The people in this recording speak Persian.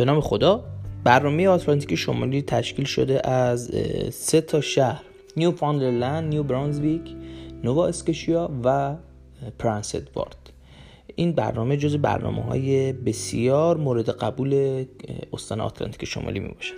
به نام خدا. برنامه آتلانتیک شمالی تشکیل شده از سه تا شهر نیوفاندلند، نیو برانزویک، نووا اسکوشیا و پرنس ادوارد. این برنامه جزء برنامه های بسیار مورد قبول استان آتلانتیک شمالی می باشد